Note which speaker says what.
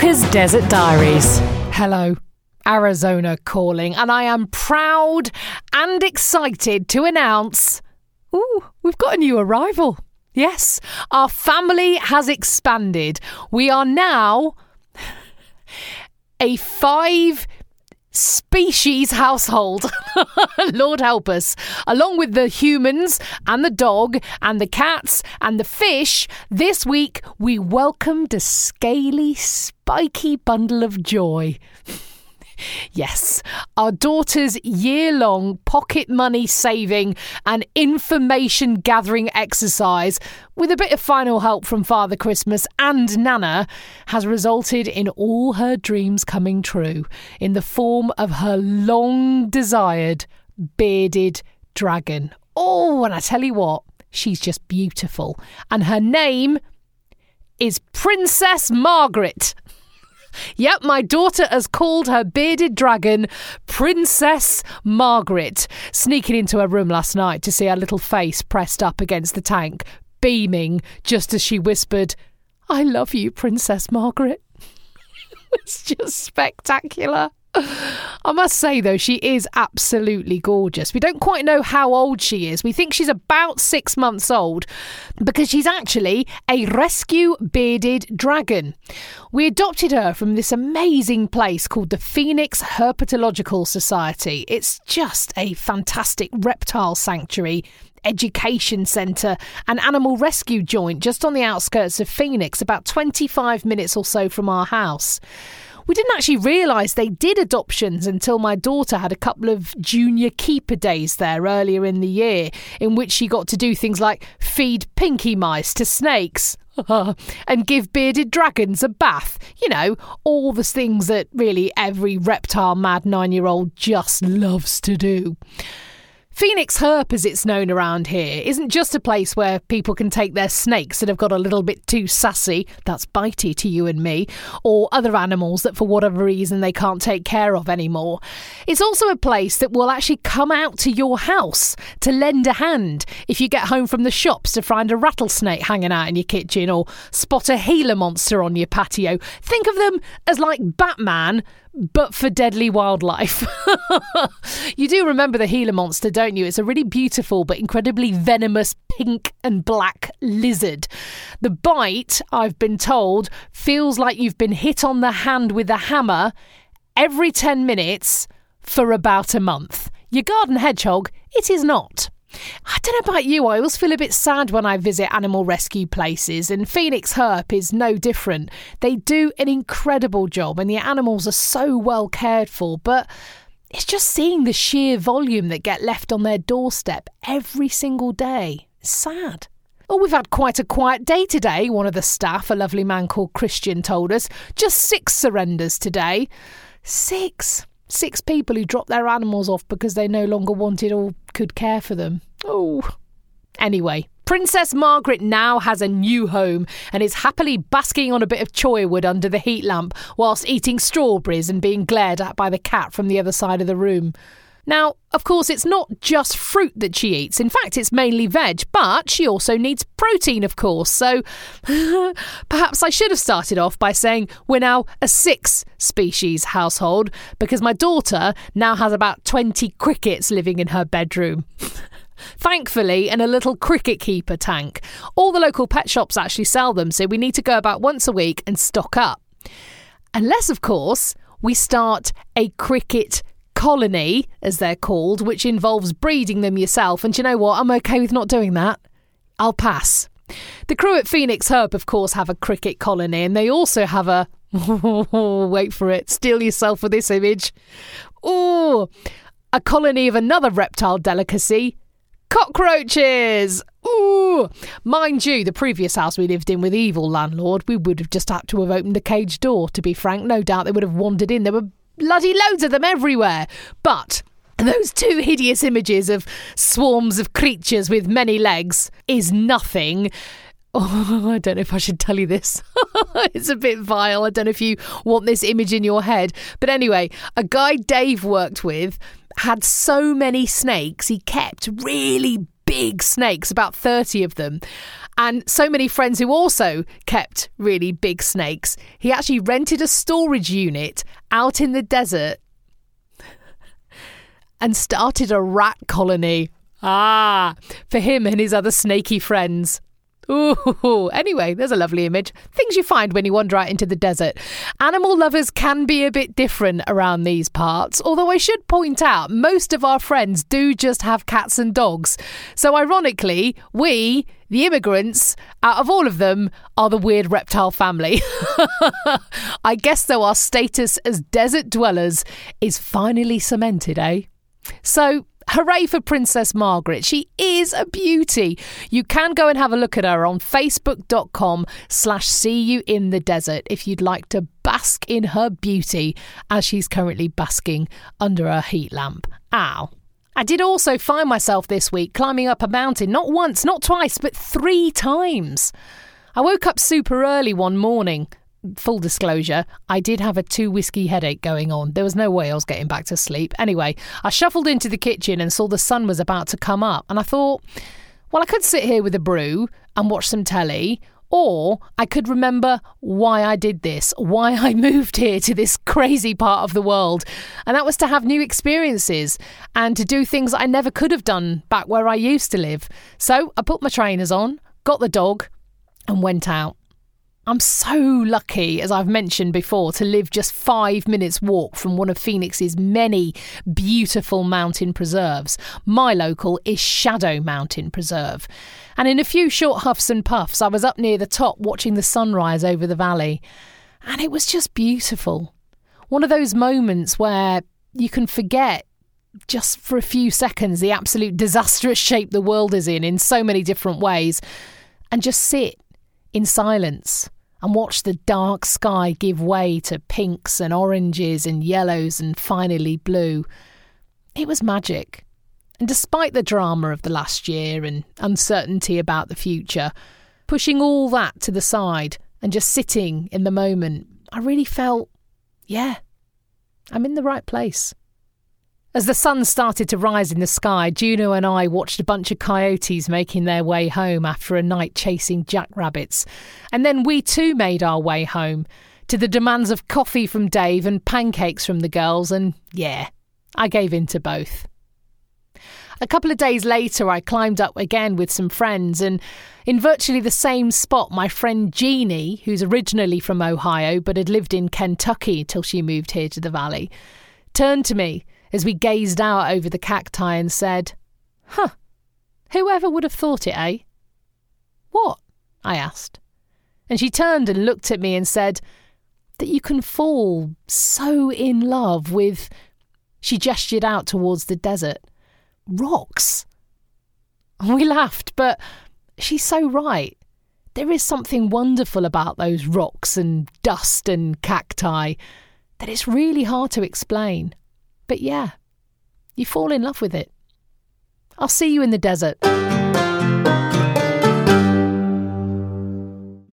Speaker 1: Walker's Desert Diaries.
Speaker 2: Hello. Arizona calling, and I am proud and excited to announce ooh, we've got a new arrival. Yes, our family has expanded. We are now a five species household. Lord help us. Along with the humans and the dog and the cats and the fish, this week we welcomed a scaly, spiky bundle of joy. Yes, our daughter's year long pocket money saving and information gathering exercise, with a bit of final help from Father Christmas and Nana, has resulted in all her dreams coming true in the form of her long desired bearded dragon. Oh, and I tell you what, she's just beautiful. And her name is Princess Margaret. Yep, my daughter has called her bearded dragon Princess Margaret, sneaking into her room last night to see her little face pressed up against the tank, beaming just as she whispered, I love you, Princess Margaret. it's just spectacular. I must say, though, she is absolutely gorgeous. We don't quite know how old she is. We think she's about six months old because she's actually a rescue bearded dragon. We adopted her from this amazing place called the Phoenix Herpetological Society. It's just a fantastic reptile sanctuary education centre and animal rescue joint just on the outskirts of Phoenix, about 25 minutes or so from our house. We didn't actually realise they did adoptions until my daughter had a couple of junior keeper days there earlier in the year, in which she got to do things like feed pinky mice to snakes. and give bearded dragons a bath. You know, all the things that really every reptile mad nine year old just loves to do. Phoenix Herp, as it's known around here, isn't just a place where people can take their snakes that have got a little bit too sassy, that's bitey to you and me, or other animals that for whatever reason they can't take care of anymore. It's also a place that will actually come out to your house to lend a hand if you get home from the shops to find a rattlesnake hanging out in your kitchen or spot a Gila monster on your patio. Think of them as like Batman but for deadly wildlife. you do remember the Gila monster, don't you? It's a really beautiful but incredibly venomous pink and black lizard. The bite, I've been told, feels like you've been hit on the hand with a hammer every 10 minutes for about a month. Your garden hedgehog, it is not. I don't know about you, I always feel a bit sad when I visit animal rescue places, and Phoenix Herp is no different. They do an incredible job, and the animals are so well cared for, but it's just seeing the sheer volume that get left on their doorstep every single day. Sad. Oh, we've had quite a quiet day today, one of the staff, a lovely man called Christian, told us. Just six surrenders today. Six six people who dropped their animals off because they no longer wanted or could care for them. Oh. Anyway, Princess Margaret now has a new home and is happily basking on a bit of cholla wood under the heat lamp whilst eating strawberries and being glared at by the cat from the other side of the room. Now, of course, it's not just fruit that she eats. In fact, it's mainly veg, but she also needs protein, of course. So perhaps I should have started off by saying we're now a six species household because my daughter now has about 20 crickets living in her bedroom. Thankfully, in a little cricket keeper tank. All the local pet shops actually sell them, so we need to go about once a week and stock up. Unless, of course, we start a cricket colony, as they're called, which involves breeding them yourself. And you know what? I'm okay with not doing that. I'll pass. The crew at Phoenix Herp, of course, have a cricket colony, and they also have a. wait for it. Steel yourself for this image. Oh, a colony of another reptile delicacy cockroaches. Ooh, mind you, the previous house we lived in with evil landlord, we would have just had to have opened the cage door. To be frank, no doubt they would have wandered in. There were bloody loads of them everywhere. But those two hideous images of swarms of creatures with many legs is nothing. Oh, I don't know if I should tell you this. it's a bit vile. I don't know if you want this image in your head. But anyway, a guy Dave worked with had so many snakes, he kept really big snakes, about 30 of them. And so many friends who also kept really big snakes. He actually rented a storage unit out in the desert and started a rat colony. Ah, for him and his other snaky friends. Ooh, anyway, there's a lovely image. Things you find when you wander out into the desert. Animal lovers can be a bit different around these parts, although I should point out most of our friends do just have cats and dogs. So, ironically, we, the immigrants, out of all of them, are the weird reptile family. I guess, though, our status as desert dwellers is finally cemented, eh? So, hooray for Princess Margaret. She is a beauty. You can go and have a look at her on facebook.com slash see you in the desert if you'd like to bask in her beauty as she's currently basking under a heat lamp. Ow. I did also find myself this week climbing up a mountain, not once, not twice, but three times. I woke up super early one morning full disclosure, I did have a two whiskey headache going on. There was no way I was getting back to sleep. Anyway, I shuffled into the kitchen and saw the sun was about to come up, and I thought, well, I could sit here with a brew and watch some telly. Or I could remember why I did this, why I moved here to this crazy part of the world. And that was to have new experiences and to do things I never could have done back where I used to live. So I put my trainers on, got the dog, and went out. I'm so lucky, as I've mentioned before, to live just five minutes' walk from one of Phoenix's many beautiful mountain preserves. My local is Shadow Mountain Preserve. And in a few short huffs and puffs, I was up near the top watching the sunrise over the valley. And it was just beautiful. One of those moments where you can forget just for a few seconds the absolute disastrous shape the world is in in so many different ways and just sit in silence and watch the dark sky give way to pinks and oranges and yellows and finally blue. It was magic. And despite the drama of the last year and uncertainty about the future, pushing all that to the side and just sitting in the moment, I really felt, yeah, I'm in the right place. As the sun started to rise in the sky, Juno and I watched a bunch of coyotes making their way home after a night chasing jackrabbits. And then we too made our way home to the demands of coffee from Dave and pancakes from the girls, and yeah, I gave in to both. A couple of days later, I climbed up again with some friends, and in virtually the same spot, my friend Jeannie, who's originally from Ohio but had lived in Kentucky till she moved here to the valley, turned to me as we gazed out over the cacti and said, Huh, whoever would have thought it, eh? What? I asked. And she turned and looked at me and said, That you can fall so in love with. She gestured out towards the desert. Rocks. We laughed, but she's so right. There is something wonderful about those rocks and dust and cacti that it's really hard to explain. But yeah, you fall in love with it. I'll see you in the desert.